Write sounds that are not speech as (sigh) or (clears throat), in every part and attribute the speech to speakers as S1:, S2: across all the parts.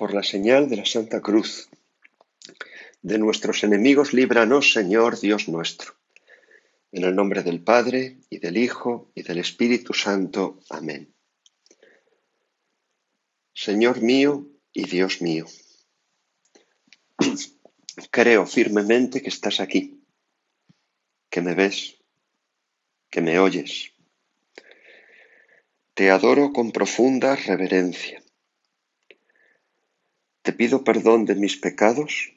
S1: por la señal de la Santa Cruz. De nuestros enemigos líbranos, Señor Dios nuestro. En el nombre del Padre, y del Hijo, y del Espíritu Santo. Amén. Señor mío y Dios mío, (clears throat) creo firmemente que estás aquí, que me ves, que me oyes. Te adoro con profunda reverencia te pido perdón de mis pecados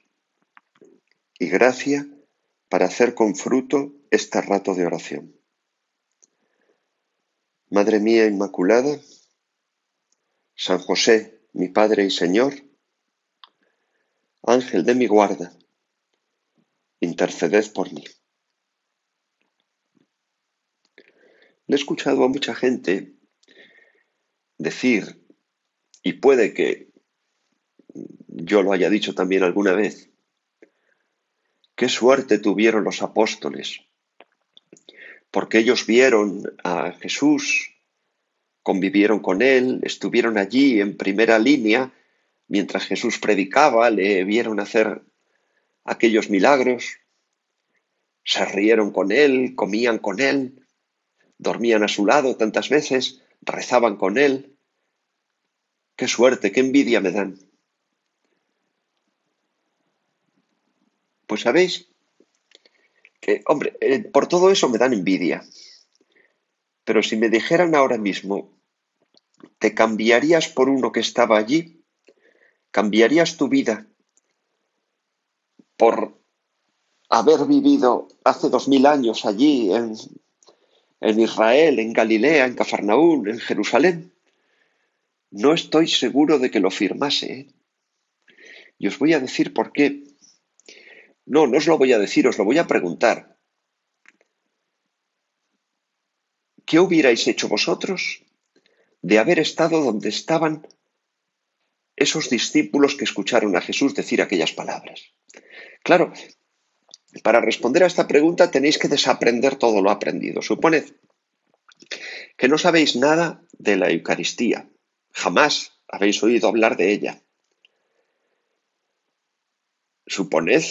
S1: y gracia para hacer con fruto este rato de oración. Madre mía Inmaculada, San José, mi Padre y Señor, Ángel de mi guarda, interceded por mí. Le he escuchado a mucha gente decir, y puede que yo lo haya dicho también alguna vez. Qué suerte tuvieron los apóstoles, porque ellos vieron a Jesús, convivieron con él, estuvieron allí en primera línea mientras Jesús predicaba, le vieron hacer aquellos milagros, se rieron con él, comían con él, dormían a su lado tantas veces, rezaban con él. Qué suerte, qué envidia me dan. Pues sabéis que, hombre, eh, por todo eso me dan envidia. Pero si me dijeran ahora mismo, ¿te cambiarías por uno que estaba allí? ¿Cambiarías tu vida por haber vivido hace dos mil años allí en, en Israel, en Galilea, en Cafarnaún, en Jerusalén? No estoy seguro de que lo firmase. ¿eh? Y os voy a decir por qué. No, no os lo voy a decir, os lo voy a preguntar. ¿Qué hubierais hecho vosotros de haber estado donde estaban esos discípulos que escucharon a Jesús decir aquellas palabras? Claro, para responder a esta pregunta tenéis que desaprender todo lo aprendido. Suponed que no sabéis nada de la Eucaristía, jamás habéis oído hablar de ella. Suponed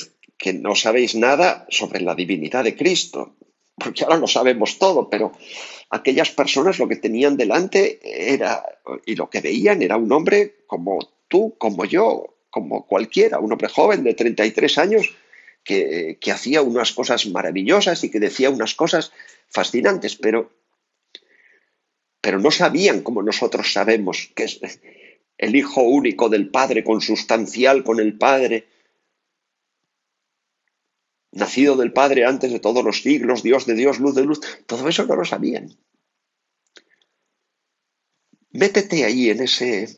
S1: que no sabéis nada sobre la divinidad de Cristo, porque ahora lo sabemos todo, pero aquellas personas lo que tenían delante era, y lo que veían era un hombre como tú, como yo, como cualquiera, un hombre joven de 33 años que, que hacía unas cosas maravillosas y que decía unas cosas fascinantes, pero, pero no sabían como nosotros sabemos que es el Hijo único del Padre, consustancial con el Padre, nacido del Padre antes de todos los siglos, Dios de Dios, luz de luz, todo eso no lo sabían. Métete ahí en ese...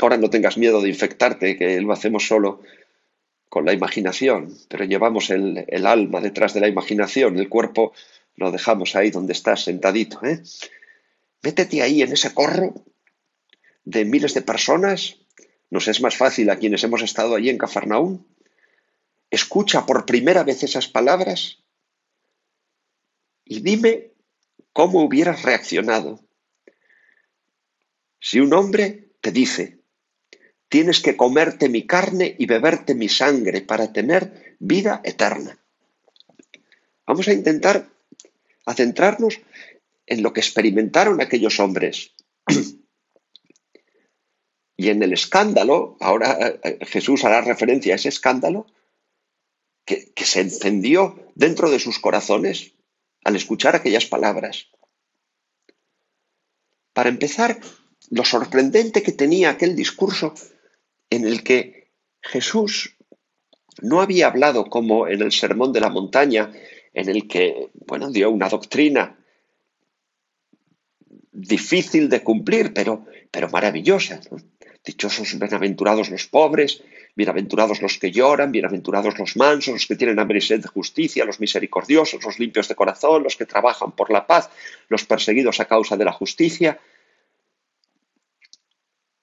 S1: Ahora no tengas miedo de infectarte, que lo hacemos solo con la imaginación, pero llevamos el, alma detrás de la imaginación, el cuerpo lo dejamos ahí donde estás sentadito. ¿eh? Métete ahí en ese corro de miles de personas. Nos es más fácil a quienes hemos estado allí en Cafarnaún escucha por primera vez esas palabras y dime cómo hubieras reaccionado. Si un hombre te dice, tienes que comerte mi carne y beberte mi sangre para tener vida eterna. Vamos a intentar centrarnos en lo que experimentaron aquellos hombres. (clears throat) y en el escándalo, ahora eh, Jesús hará referencia a ese escándalo, que, se encendió dentro de sus corazones al escuchar aquellas palabras. Para empezar, lo sorprendente que tenía aquel discurso en el que Jesús no había hablado como en el Sermón de la Montaña, en el que, bueno, dio una doctrina difícil de cumplir, pero, pero maravillosa. Dichosos, bienaventurados los pobres, Bienaventurados los que lloran, bienaventurados los mansos, los que tienen hambre y sed de justicia, los misericordiosos, los limpios de corazón, los que trabajan por la paz, los perseguidos a causa de la justicia.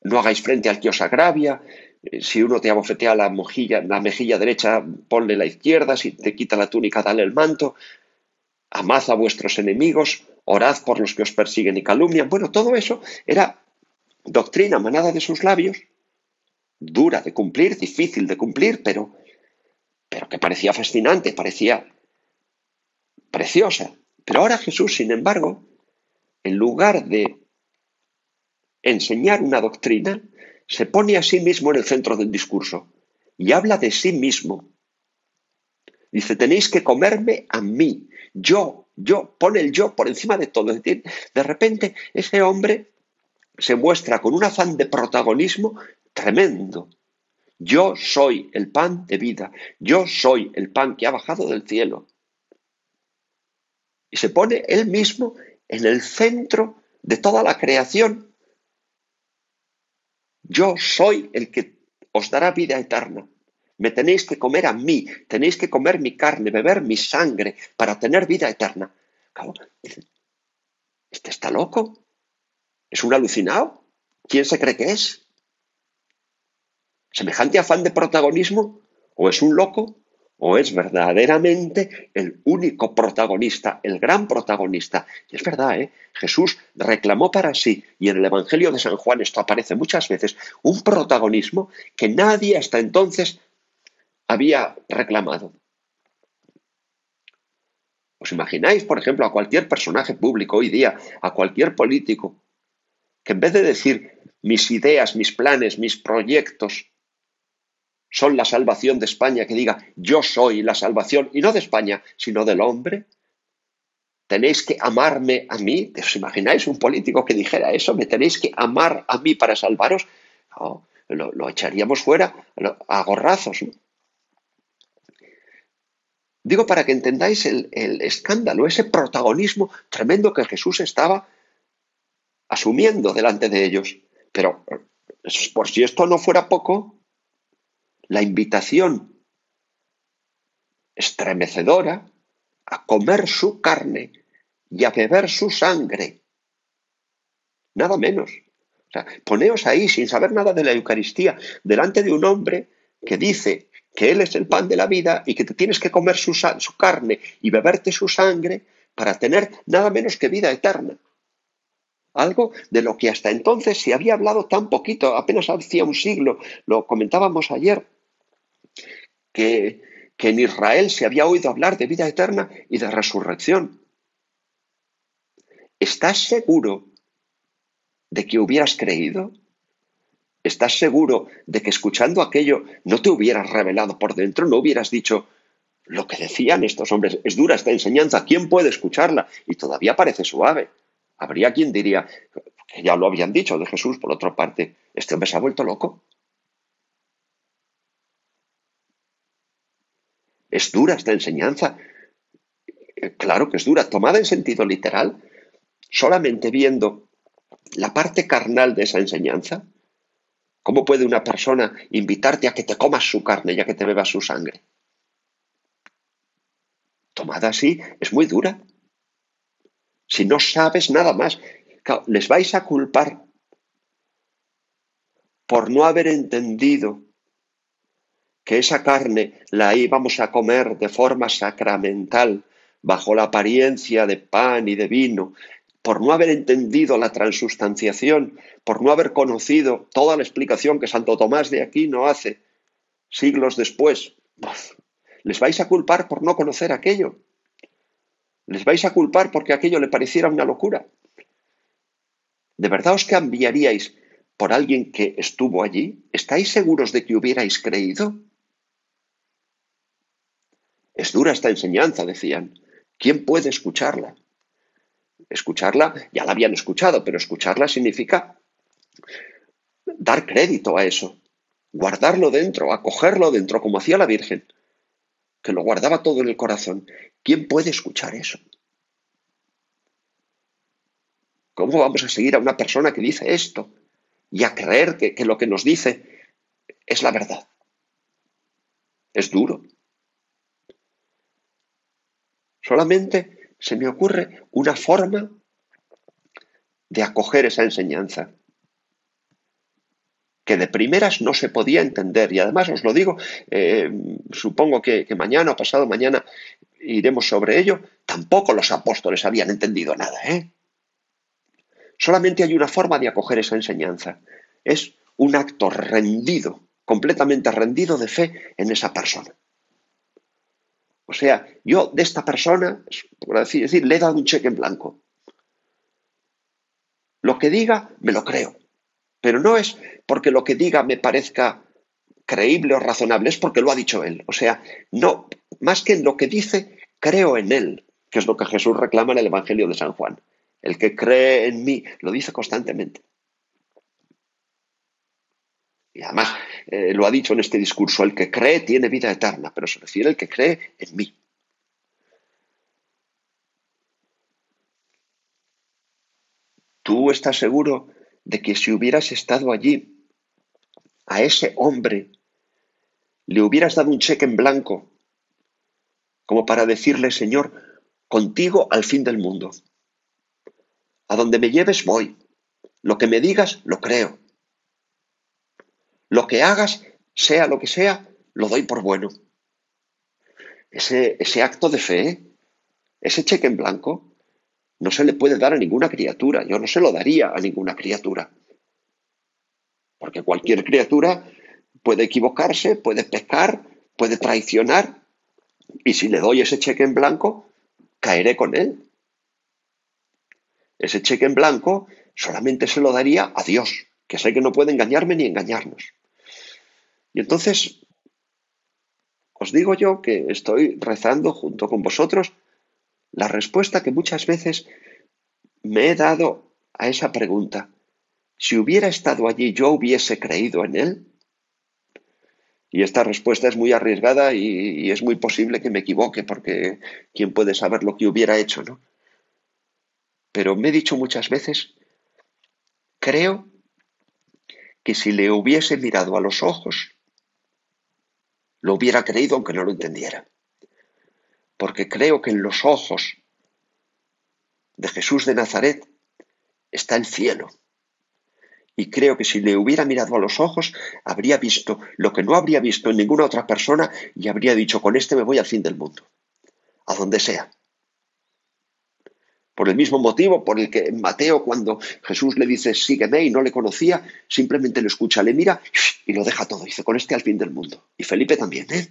S1: No hagáis frente al que os agravia. Eh, si uno te abofetea la, mojilla, la mejilla derecha, ponle la izquierda. Si te quita la túnica, dale el manto. Amad a vuestros enemigos, orad por los que os persiguen y calumnian. Bueno, todo eso era doctrina manada de sus labios dura de cumplir, difícil de cumplir, pero, pero que parecía fascinante, parecía preciosa. Pero ahora Jesús, sin embargo, en lugar de enseñar una doctrina, se pone a sí mismo en el centro del discurso y habla de sí mismo. Dice, tenéis que comerme a mí, yo, yo, pone el yo por encima de todo. de repente ese hombre se muestra con un afán de protagonismo tremendo. Yo soy el pan de vida, yo soy el pan que ha bajado del cielo. Y se pone él mismo en el centro de toda la creación. Yo soy el que os dará vida eterna. Me tenéis que comer a mí, tenéis que comer mi carne, beber mi sangre para tener vida eterna. ¿Este está loco? ¿Es un alucinado? ¿Quién se cree que es? ¿Semejante afán de protagonismo? ¿O es un loco? ¿O es verdaderamente el único protagonista, el gran protagonista? Y es verdad, ¿eh? Jesús reclamó para sí, y en el Evangelio de San Juan esto aparece muchas veces, un protagonismo que nadie hasta entonces había reclamado. ¿Os imagináis, por ejemplo, a cualquier personaje público hoy día, a cualquier político, que en vez de decir mis ideas, mis planes, mis proyectos son la salvación de España, que diga yo soy la salvación, y no de España, sino del hombre, tenéis que amarme a mí. ¿Os imagináis un político que dijera eso? ¿Me tenéis que amar a mí para salvaros? lo, echaríamos fuera a gorrazos. Digo para que entendáis el, el escándalo, ese protagonismo tremendo que Jesús estaba asumiendo delante de ellos. Pero por si esto no fuera poco, la invitación estremecedora a comer su carne y a beber su sangre. Nada menos. O sea, poneos ahí sin saber nada de la Eucaristía, delante de un hombre que dice que Él es el pan de la vida y que te tienes que comer su, su carne y beberte su sangre para tener nada menos que vida eterna algo de lo que hasta entonces se había hablado tan poquito, apenas hacía un siglo, lo comentábamos ayer, que, en Israel se había oído hablar de vida eterna y de resurrección. ¿Estás seguro de que hubieras creído? ¿Estás seguro de que escuchando aquello no te hubieras revelado por dentro, no hubieras dicho lo que decían estos hombres? Es dura esta enseñanza, ¿quién puede escucharla? Y todavía parece suave. Habría quien diría, que ya lo habían dicho de Jesús, por otra parte, este hombre se ha vuelto loco. Es dura esta enseñanza. Claro que es dura, tomada en sentido literal, solamente viendo la parte carnal de esa enseñanza. ¿Cómo puede una persona invitarte a que te comas su carne y a que te bebas su sangre? Tomada así, es muy dura si no sabes nada más. les vais a culpar por no haber entendido que esa carne la íbamos a comer de forma sacramental, bajo la apariencia de pan y de vino, por no haber entendido la transustanciación, por no haber conocido toda la explicación que Santo Tomás de Aquino hace siglos después. Les vais a culpar por no conocer aquello. ¿Les vais a culpar porque aquello le pareciera una locura? ¿De verdad os cambiaríais por alguien que estuvo allí? ¿Estáis seguros de que hubierais creído? Es dura esta enseñanza, decían. ¿Quién puede escucharla? Escucharla, ya la habían escuchado, pero escucharla significa dar crédito a eso, guardarlo dentro, acogerlo dentro, como hacía la Virgen que lo guardaba todo en el corazón. ¿Quién puede escuchar eso? ¿Cómo vamos a seguir a una persona que dice esto y a creer que, que lo que nos dice es la verdad? Es duro. Solamente se me ocurre una forma de acoger esa enseñanza que de primeras no se podía entender. Y además os lo digo, eh, supongo que, mañana o pasado mañana iremos sobre ello, tampoco los apóstoles habían entendido nada. ¿eh? Solamente hay una forma de acoger esa enseñanza. Es un acto rendido completamente rendido de fe en esa persona. O sea, yo de esta persona, por así decir, le he dado un cheque en blanco. Lo que diga, me lo creo. Pero no es porque lo que diga me parezca creíble o razonable, es porque lo ha dicho él. O sea, no, más que en lo que dice, creo en él, que es lo que Jesús reclama en el Evangelio de San Juan. El que cree en mí lo dice constantemente. Y además eh, lo ha dicho en este discurso, el que cree tiene vida eterna, pero se refiere al que cree en mí. ¿Tú estás seguro de que si hubieras estado allí, a ese hombre le hubieras dado un cheque en blanco, como para decirle, Señor, contigo al fin del mundo? A donde me lleves voy. Lo que me digas, lo creo. Lo que hagas, sea lo que sea, lo doy por bueno. Ese, ese acto de fe, ese cheque en blanco, no se le puede dar a ninguna criatura. Yo no se lo daría a ninguna criatura. Porque cualquier criatura puede equivocarse, puede pecar, puede traicionar. Y si le doy ese cheque en blanco, caeré con él. Ese cheque en blanco solamente se lo daría a Dios, que sé que no puede engañarme ni engañarnos. Y entonces, os digo yo que estoy rezando junto con vosotros la respuesta que muchas veces me he dado a esa pregunta. Si hubiera estado allí, yo hubiese creído en él. Y esta respuesta es muy arriesgada y, es muy posible que me equivoque, porque quién puede saber lo que hubiera hecho, ¿no? Pero me he dicho muchas veces, creo que si le hubiese mirado a los ojos, lo hubiera creído aunque no lo entendiera porque creo que en los ojos de Jesús de Nazaret está el cielo. Y creo que si le hubiera mirado a los ojos, habría visto lo que no habría visto en ninguna otra persona y habría dicho, con este me voy al fin del mundo, a donde sea. Por el mismo motivo por el que Mateo, cuando Jesús le dice, sígueme y no le conocía, simplemente lo escucha, le mira y lo deja todo. Dice, con este al fin del mundo. Y Felipe también, ¿eh?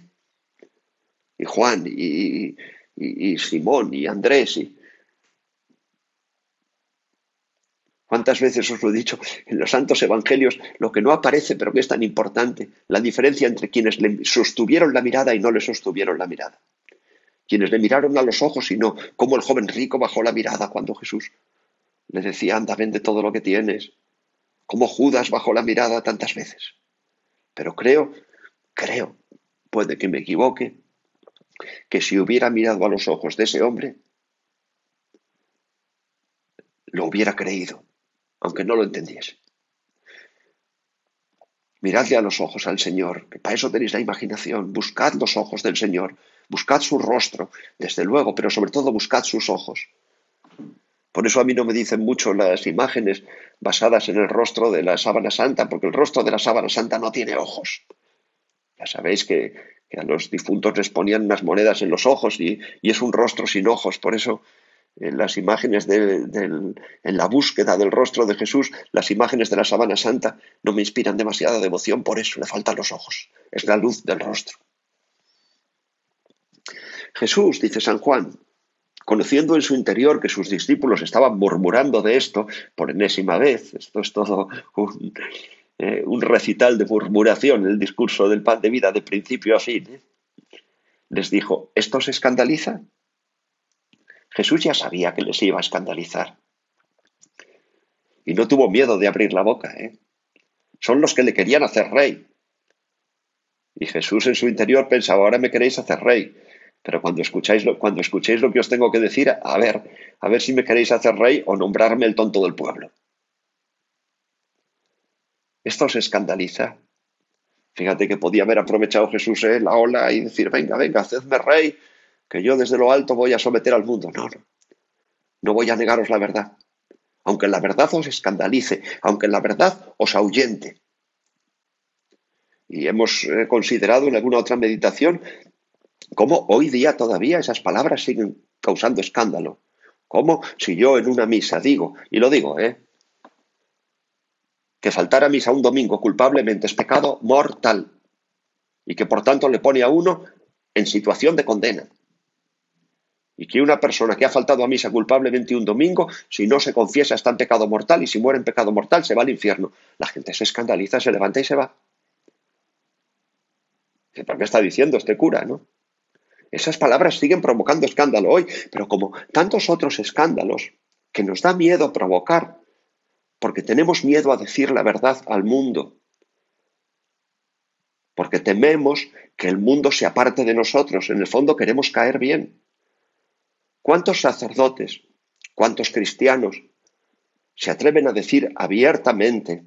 S1: y Juan y, Simón y Andrés. Y... ¿Cuántas veces os lo he dicho en los santos evangelios? Lo que no aparece, pero que es tan importante, la diferencia entre quienes le sostuvieron la mirada y no le sostuvieron la mirada. Quienes le miraron a los ojos y no, como el joven rico bajó la mirada cuando Jesús le decía, anda, vende todo lo que tienes. Como Judas bajó la mirada tantas veces. Pero creo, creo, puede que me equivoque, que si hubiera mirado a los ojos de ese hombre, lo hubiera creído, aunque no lo entendiese. Miradle a los ojos al Señor, que para eso tenéis la imaginación. Buscad los ojos del Señor, buscad su rostro, desde luego, pero sobre todo buscad sus ojos. Por eso a mí no me dicen mucho las imágenes basadas en el rostro de la sábana santa, porque el rostro de la sábana santa no tiene ojos. Ya sabéis que a los difuntos les ponían unas monedas en los ojos y, es un rostro sin ojos. Por eso en las imágenes en la búsqueda del rostro de Jesús, las imágenes de la Sabana Santa no me inspiran demasiada devoción, por eso le faltan los ojos. Es la luz del rostro. Jesús, dice San Juan, conociendo en su interior que sus discípulos estaban murmurando de esto por enésima vez, esto es todo un, eh, recital de murmuración, el discurso del pan de vida de principio a fin. ¿eh? Les dijo, ¿esto se escandaliza? Jesús ya sabía que les iba a escandalizar. Y no tuvo miedo de abrir la boca. ¿eh? Son los que le querían hacer rey. Y Jesús en su interior pensaba, ahora me queréis hacer rey. Pero cuando escucháis, lo, cuando escuchéis lo que os tengo que decir, a ver, a ver si me queréis hacer rey o nombrarme el tonto del pueblo. Esto se escandaliza. Fíjate que podía haber aprovechado Jesús eh, la ola y decir, venga, venga, hacedme rey, que yo desde lo alto voy a someter al mundo. No, no. No voy a negaros la verdad. Aunque la verdad os escandalice, aunque la verdad os ahuyente. Y hemos eh, considerado en alguna otra meditación cómo hoy día todavía esas palabras siguen causando escándalo. Cómo si yo en una misa digo, y lo digo, ¿eh? que faltar a misa un domingo culpablemente es pecado mortal y que por tanto le pone a uno en situación de condena. Y que una persona que ha faltado a misa culpablemente un domingo, si no se confiesa, está en pecado mortal y si muere en pecado mortal se va al infierno. La gente se escandaliza, se levanta y se va. ¿Por qué está diciendo este cura, no? Esas palabras siguen provocando escándalo hoy, pero como tantos otros escándalos que nos da miedo provocar, porque tenemos miedo a decir la verdad al mundo, porque tememos que el mundo se aparte de nosotros, en el fondo queremos caer bien. ¿Cuántos sacerdotes, cuántos cristianos se atreven a decir abiertamente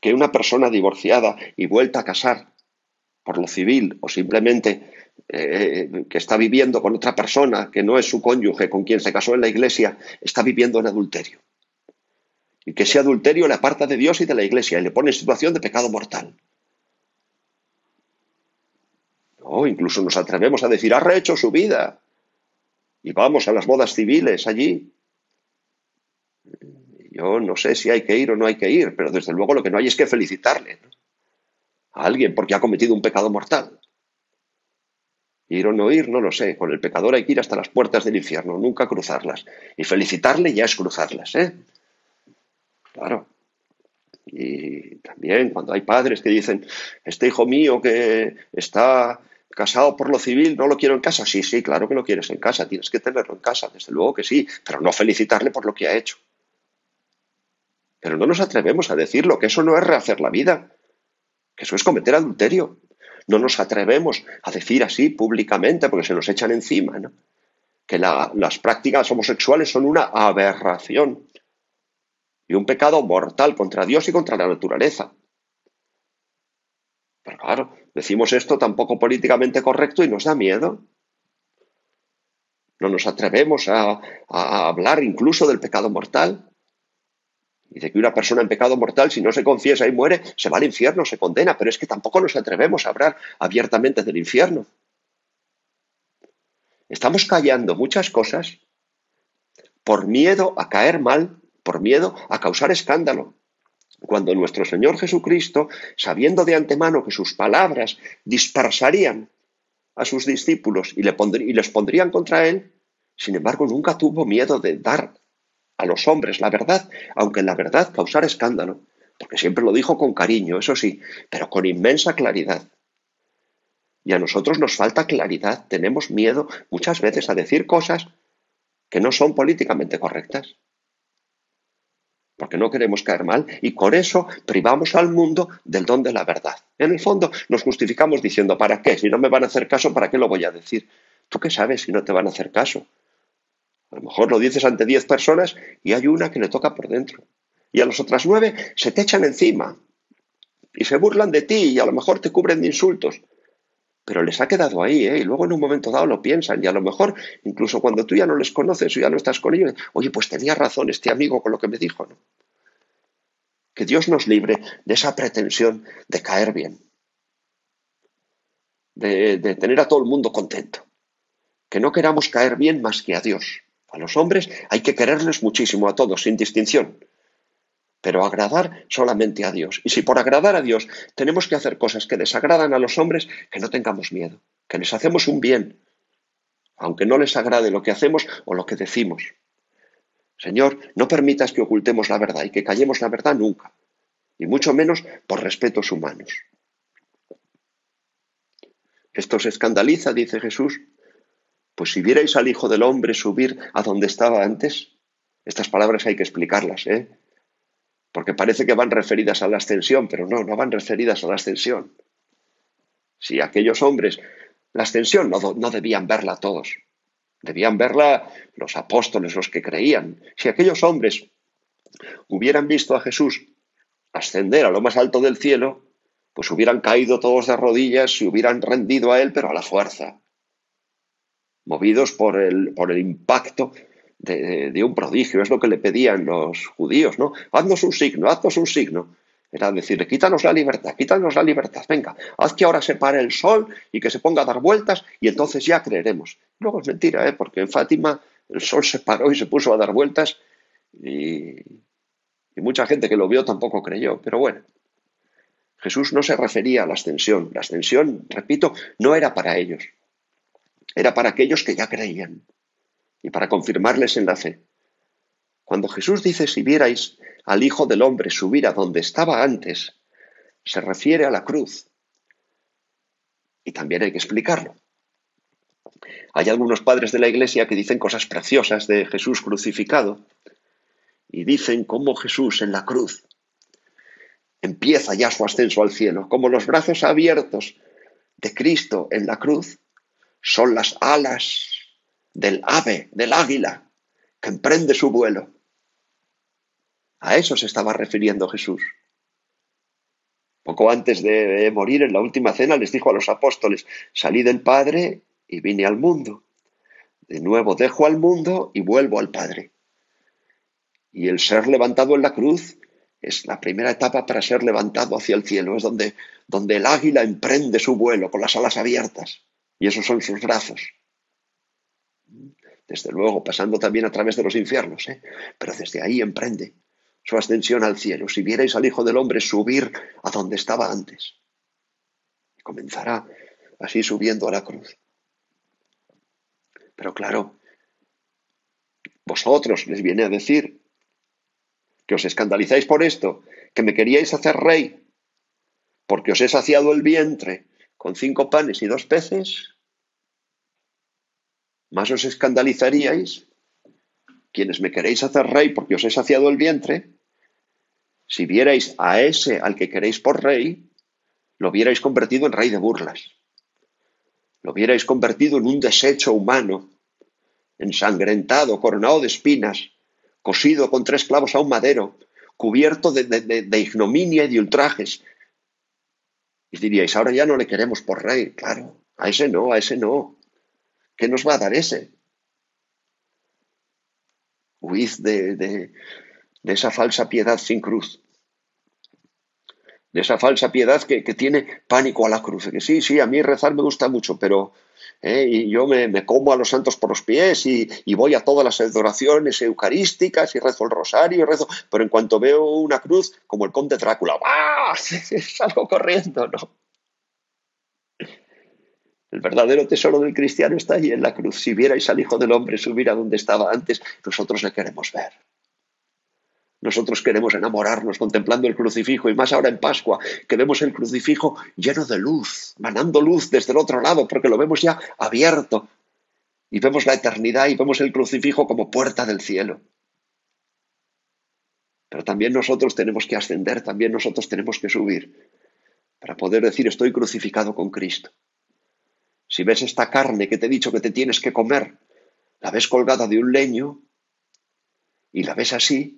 S1: que una persona divorciada y vuelta a casar por lo civil o simplemente eh, que está viviendo con otra persona que no es su cónyuge con quien se casó en la iglesia, está viviendo en adulterio? Y que ese adulterio le aparta de Dios y de la iglesia y le pone en situación de pecado mortal. O incluso nos atrevemos a decir, ha rehecho su vida. Y vamos a las bodas civiles allí. Yo no sé si hay que ir o no hay que ir, pero desde luego lo que no hay es que felicitarle a alguien porque ha cometido un pecado mortal. Ir o no ir, no lo sé. Con el pecador hay que ir hasta las puertas del infierno, nunca cruzarlas. Y felicitarle ya es cruzarlas, ¿eh? Claro. Y también cuando hay padres que dicen, este hijo mío que está casado por lo civil, no lo quiero en casa. Sí, sí, claro que lo quieres en casa, tienes que tenerlo en casa, desde luego que sí, pero no felicitarle por lo que ha hecho. Pero no nos atrevemos a decirlo, que eso no es rehacer la vida, que eso es cometer adulterio. No nos atrevemos a decir así públicamente porque se nos echan encima, ¿no? que las prácticas homosexuales son una aberración y un pecado mortal contra Dios y contra la naturaleza. Pero claro, decimos esto tampoco políticamente correcto y nos da miedo. No nos atrevemos a, hablar incluso del pecado mortal. De que una persona en pecado mortal, si no se confiesa y muere, se va al infierno, se condena. Pero es que tampoco nos atrevemos a hablar abiertamente del infierno. Estamos callando muchas cosas por miedo a caer mal, por miedo a causar escándalo cuando nuestro Señor Jesucristo, sabiendo de antemano que sus palabras dispersarían a sus discípulos y, les pondrían contra él, sin embargo nunca tuvo miedo de dar a los hombres la verdad, aunque la verdad causara escándalo, porque siempre lo dijo con cariño, eso sí, pero con inmensa claridad. Y a nosotros nos falta claridad, tenemos miedo muchas veces a decir cosas que no son políticamente correctas porque no queremos caer mal y con eso privamos al mundo del don de la verdad. En el fondo nos justificamos diciendo, ¿para qué? Si no me van a hacer caso, ¿para qué lo voy a decir? ¿Tú qué sabes si no te van a hacer caso? A lo mejor lo dices ante diez personas y hay una que le toca por dentro. Y a las otras nueve se te echan encima y se burlan de ti y a lo mejor te cubren de insultos pero les ha quedado ahí, ¿eh? y luego en un momento dado lo piensan, y a lo mejor, incluso cuando tú ya no les conoces o ya no estás con ellos, oye, pues tenía razón este amigo con lo que me dijo, ¿no? Que Dios nos libre de esa pretensión de caer bien, de, de tener a todo el mundo contento, que no queramos caer bien más que a Dios. A los hombres hay que quererles muchísimo, a todos, sin distinción pero agradar solamente a Dios. Y si por agradar a Dios tenemos que hacer cosas que desagradan a los hombres, que no tengamos miedo, que les hacemos un bien, aunque no les agrade lo que hacemos o lo que decimos. Señor, no permitas que ocultemos la verdad y que callemos la verdad nunca, y mucho menos por respetos humanos. Esto se escandaliza, dice Jesús, pues si vierais al Hijo del Hombre subir a donde estaba antes, estas palabras hay que explicarlas, ¿eh? porque parece que van referidas a la ascensión, pero no, no van referidas a la ascensión. Si aquellos hombres, la ascensión no, no debían verla todos, debían verla los apóstoles, los que creían. Si aquellos hombres hubieran visto a Jesús ascender a lo más alto del cielo, pues hubieran caído todos de rodillas y hubieran rendido a él, pero a la fuerza, movidos por el, por el impacto de, un prodigio, es lo que le pedían los judíos, ¿no? Haznos un signo, haznos un signo. Era decirle, quítanos la libertad, quítanos la libertad, venga, haz que ahora se pare el sol y que se ponga a dar vueltas y entonces ya creeremos. Luego es mentira, ¿eh? porque en Fátima el sol se paró y se puso a dar vueltas y, Y mucha gente que lo vio tampoco creyó, pero bueno. Jesús no se refería a la ascensión. La ascensión, repito, no era para ellos. Era para aquellos que ya creían y para confirmarles en la fe. Cuando Jesús dice si vierais al Hijo del Hombre subir a donde estaba antes, se refiere a la cruz. Y también hay que explicarlo. Hay algunos padres de la Iglesia que dicen cosas preciosas de Jesús crucificado y dicen cómo Jesús en la cruz empieza ya su ascenso al cielo, como los brazos abiertos de Cristo en la cruz son las alas del ave, del águila, que emprende su vuelo. A eso se estaba refiriendo Jesús. Poco antes de morir en la última cena les dijo a los apóstoles, salí del Padre y vine al mundo. De nuevo dejo al mundo y vuelvo al Padre. Y el ser levantado en la cruz es la primera etapa para ser levantado hacia el cielo, es donde, donde el águila emprende su vuelo con las alas abiertas. Y esos son sus brazos. Desde luego, pasando también a través de los infiernos, ¿eh? pero desde ahí emprende su ascensión al cielo. Si vierais al Hijo del Hombre subir a donde estaba antes, comenzará así subiendo a la cruz. Pero claro, vosotros les viene a decir que os escandalizáis por esto, que me queríais hacer rey, porque os he saciado el vientre con cinco panes y dos peces, más os escandalizaríais quienes me queréis hacer rey porque os he saciado el vientre, si vierais a ese al que queréis por rey, lo hubierais convertido en rey de burlas lo hubierais convertido en un desecho humano, ensangrentado, coronado de espinas, cosido con tres clavos a un madero, cubierto de, de ignominia y de ultrajes. Y diríais, ahora ya no le queremos por rey, claro, a ese no, a ese no. ¿Qué nos va a dar ese? Huid de, de, esa falsa piedad sin cruz de esa falsa piedad que, tiene pánico a la cruz. Que sí, sí, a mí rezar me gusta mucho, pero eh, y yo me, como a los santos por los pies y, voy a todas las adoraciones eucarísticas y rezo el rosario y rezo, pero en cuanto veo una cruz, como el conde Drácula, ¡ah! (laughs) salgo corriendo, ¿no? El verdadero tesoro del cristiano está ahí en la cruz. Si vierais al Hijo del Hombre subir a donde estaba antes, nosotros le queremos ver. Nosotros queremos enamorarnos contemplando el crucifijo y más ahora en Pascua, que vemos el crucifijo lleno de luz, manando luz desde el otro lado, porque lo vemos ya abierto. Y vemos la eternidad y vemos el crucifijo como puerta del cielo. Pero también nosotros tenemos que ascender, también nosotros tenemos que subir, para poder decir estoy crucificado con Cristo. Si ves esta carne que te he dicho que te tienes que comer, la ves colgada de un leño y la ves así,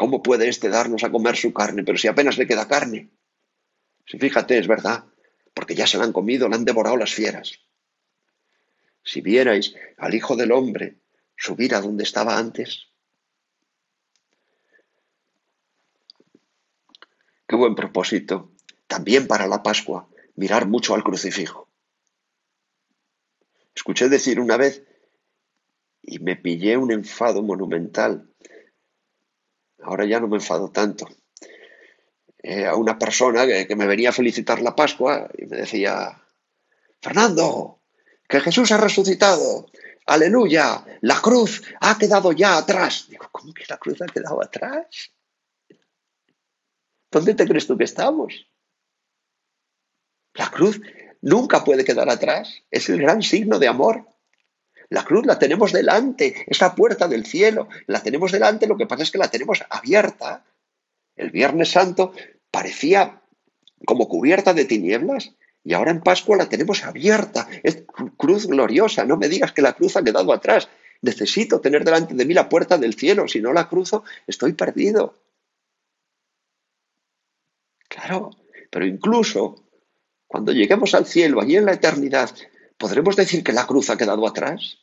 S1: ¿Cómo puede éste darnos a comer su carne? Pero si apenas le queda carne. Si fíjate, es verdad, porque ya se la han comido, la han devorado las fieras. Si vierais al Hijo del Hombre subir a donde estaba antes. Qué buen propósito, también para la Pascua, mirar mucho al crucifijo. Escuché decir una vez y me pillé un enfado monumental ahora ya no me enfado tanto. Eh, a una persona que, me venía a felicitar la Pascua y me decía, Fernando, que Jesús ha resucitado, aleluya, la cruz ha quedado ya atrás. Digo, ¿cómo que la cruz ha quedado atrás? ¿Dónde te crees tú que estamos? La cruz nunca puede quedar atrás, es el gran signo de amor. La cruz la tenemos delante, es la puerta del cielo, la tenemos delante, lo que pasa es que la tenemos abierta. El Viernes Santo parecía como cubierta de tinieblas y ahora en Pascua la tenemos abierta. Es cruz gloriosa, no me digas que la cruz ha quedado atrás. Necesito tener delante de mí la puerta del cielo, si no la cruzo estoy perdido. Claro, pero incluso cuando lleguemos al cielo, allí en la eternidad, ¿podremos decir que la cruz ha quedado atrás?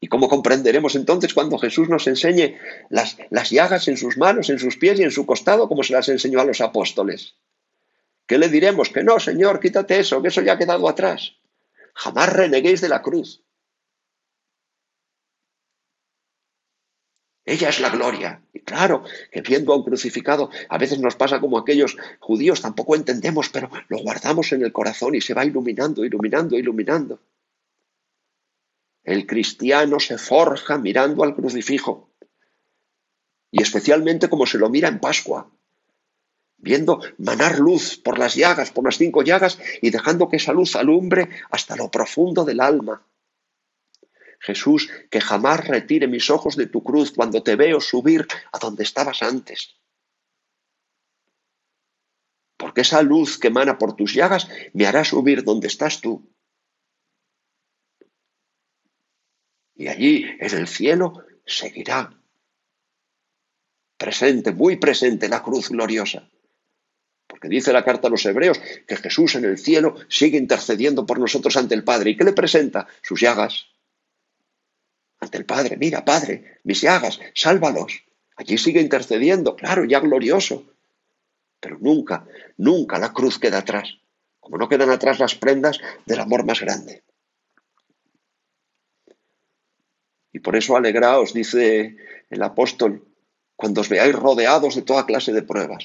S1: ¿Y cómo comprenderemos entonces cuando Jesús nos enseñe las, llagas en sus manos, en sus pies y en su costado, como se las enseñó a los apóstoles? ¿Qué le diremos? Que no, Señor, quítate eso, que eso ya ha quedado atrás. Jamás reneguéis de la cruz. Ella es la gloria. Y claro, que viendo a un crucificado, a veces nos pasa como aquellos judíos, tampoco entendemos, pero lo guardamos en el corazón y se va iluminando, iluminando, iluminando. El cristiano se forja mirando al crucifijo. Y especialmente como se lo mira en Pascua, viendo manar luz por las llagas, por las cinco llagas, y dejando que esa luz alumbre hasta lo profundo del alma. Jesús, que jamás retire mis ojos de tu cruz cuando te veo subir a donde estabas antes. Porque esa luz que emana por tus llagas me hará subir donde estás tú. Y allí, en el cielo, seguirá. Presente, muy presente la cruz gloriosa. Porque dice la carta a los hebreos que Jesús en el cielo sigue intercediendo por nosotros ante el Padre. ¿Y qué le presenta? Sus llagas, ante el Padre. Mira, Padre, mis llagas, sálvalos. Allí sigue intercediendo, claro, ya glorioso. Pero nunca, nunca la cruz queda atrás, como no quedan atrás las prendas del amor más grande. Y por eso alegraos, dice el apóstol, cuando os veáis rodeados de toda clase de pruebas.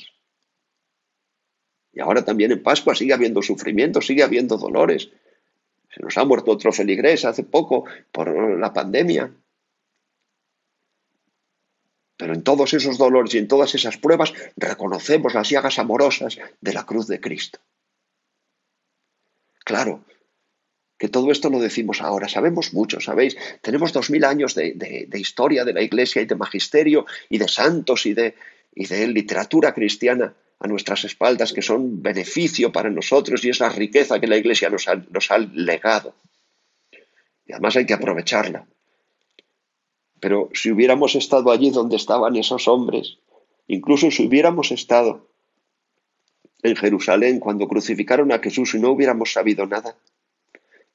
S1: Y ahora también en Pascua sigue habiendo sufrimiento, sigue habiendo dolores, se nos ha muerto otro feligrés hace poco por la pandemia. Pero en todos esos dolores y en todas esas pruebas reconocemos las llagas amorosas de la cruz de Cristo. Claro, que todo esto lo decimos ahora, sabemos mucho, ¿sabéis? Tenemos dos mil años de, historia de la Iglesia y de magisterio y de santos y de, y de literatura cristiana a nuestras espaldas que son beneficio para nosotros y es la riqueza que la Iglesia nos ha, nos ha legado. Y además hay que aprovecharla. Pero si hubiéramos estado allí donde estaban esos hombres, incluso si hubiéramos estado en Jerusalén cuando crucificaron a Jesús y no hubiéramos sabido nada,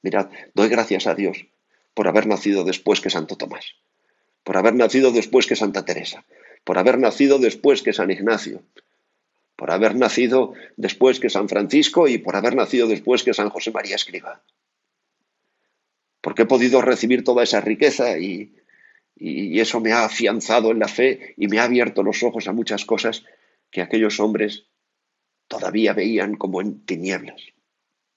S1: mirad, doy gracias a Dios por haber nacido después que Santo Tomás, por haber nacido después que Santa Teresa, por haber nacido después que San Ignacio, por haber nacido después que San Francisco y por haber nacido después que San José María Escriba. Porque he podido recibir toda esa riqueza y, y eso me ha afianzado en la fe y me ha abierto los ojos a muchas cosas que aquellos hombres todavía veían como en tinieblas.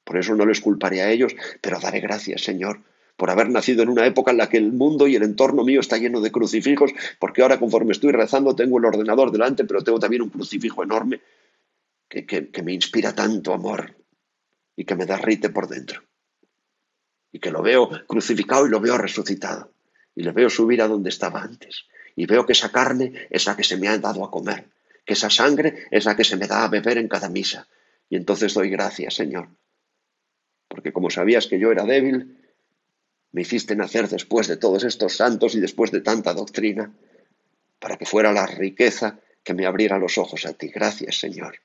S1: Por eso no les culparé a ellos, pero daré gracias, Señor, por haber nacido en una época en la que el mundo y el entorno mío está lleno de crucifijos, porque ahora conforme estoy rezando tengo el ordenador delante, pero tengo también un crucifijo enorme que, que, me inspira tanto amor y que me derrite por dentro. Y que lo veo crucificado y lo veo resucitado. Y le veo subir a donde estaba antes. Y veo que esa carne es la que se me ha dado a comer, que esa sangre es la que se me da a beber en cada misa. Y entonces doy gracias, Señor. Porque como sabías que yo era débil, me hiciste nacer después de todos estos santos y después de tanta doctrina, para que fuera la riqueza que me abriera los ojos a ti. Gracias, Señor.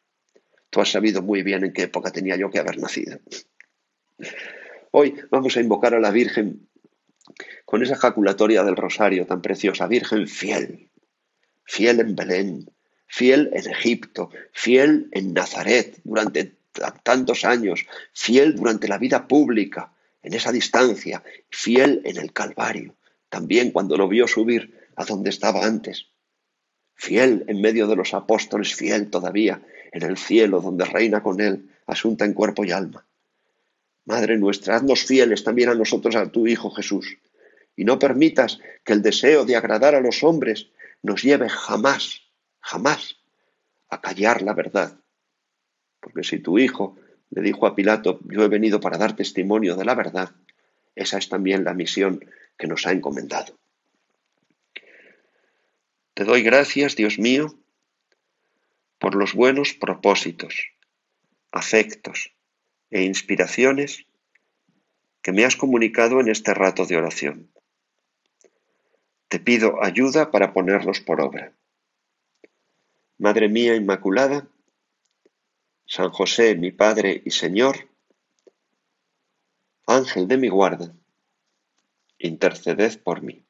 S1: Tú has sabido muy bien en qué época tenía yo que haber nacido. Hoy vamos a invocar a la Virgen con esa jaculatoria del rosario tan preciosa, Virgen fiel, fiel en Belén, fiel en Egipto, fiel en Nazaret durante tantos años, fiel durante la vida pública, en esa distancia, fiel en el Calvario, también cuando lo vio subir a donde estaba antes, fiel en medio de los apóstoles, fiel todavía en el cielo donde reina con él, asunta en cuerpo y alma. Madre nuestra, haznos fieles también a nosotros, a tu Hijo Jesús, y no permitas que el deseo de agradar a los hombres nos lleve jamás, jamás a callar la verdad. Porque si tu Hijo le dijo a Pilato, yo he venido para dar testimonio de la verdad, esa es también la misión que nos ha encomendado. Te doy gracias, Dios mío, por los buenos propósitos, afectos e inspiraciones que me has comunicado en este rato de oración. Te pido ayuda para ponerlos por obra. Madre mía Inmaculada, San José, mi Padre y Señor, Ángel de mi guarda, interceded por mí.